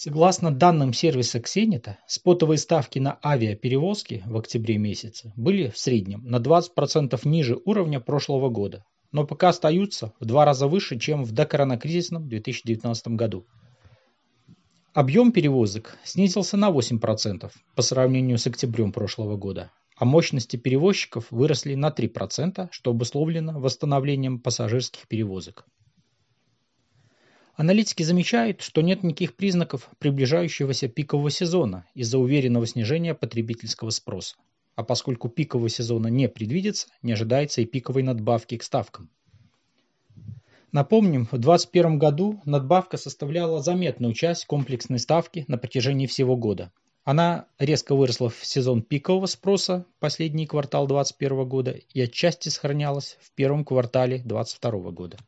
Согласно данным сервиса Ксенита, спотовые ставки на авиаперевозки в октябре месяце были в среднем на 20% ниже уровня прошлого года, но пока остаются в два раза выше, чем в докоронакризисном 2019 году. Объем перевозок снизился на 8% по сравнению с октябрем прошлого года, а мощности перевозчиков выросли на 3%, что обусловлено восстановлением пассажирских перевозок. Аналитики замечают, что нет никаких признаков приближающегося пикового сезона из-за уверенного снижения потребительского спроса. А поскольку пикового сезона не предвидится, не ожидается и пиковой надбавки к ставкам. Напомним, в 2021 году надбавка составляла заметную часть комплексной ставки на протяжении всего года. Она резко выросла в сезон пикового спроса, последний квартал 2021 года, и отчасти сохранялась в первом квартале 2022 года.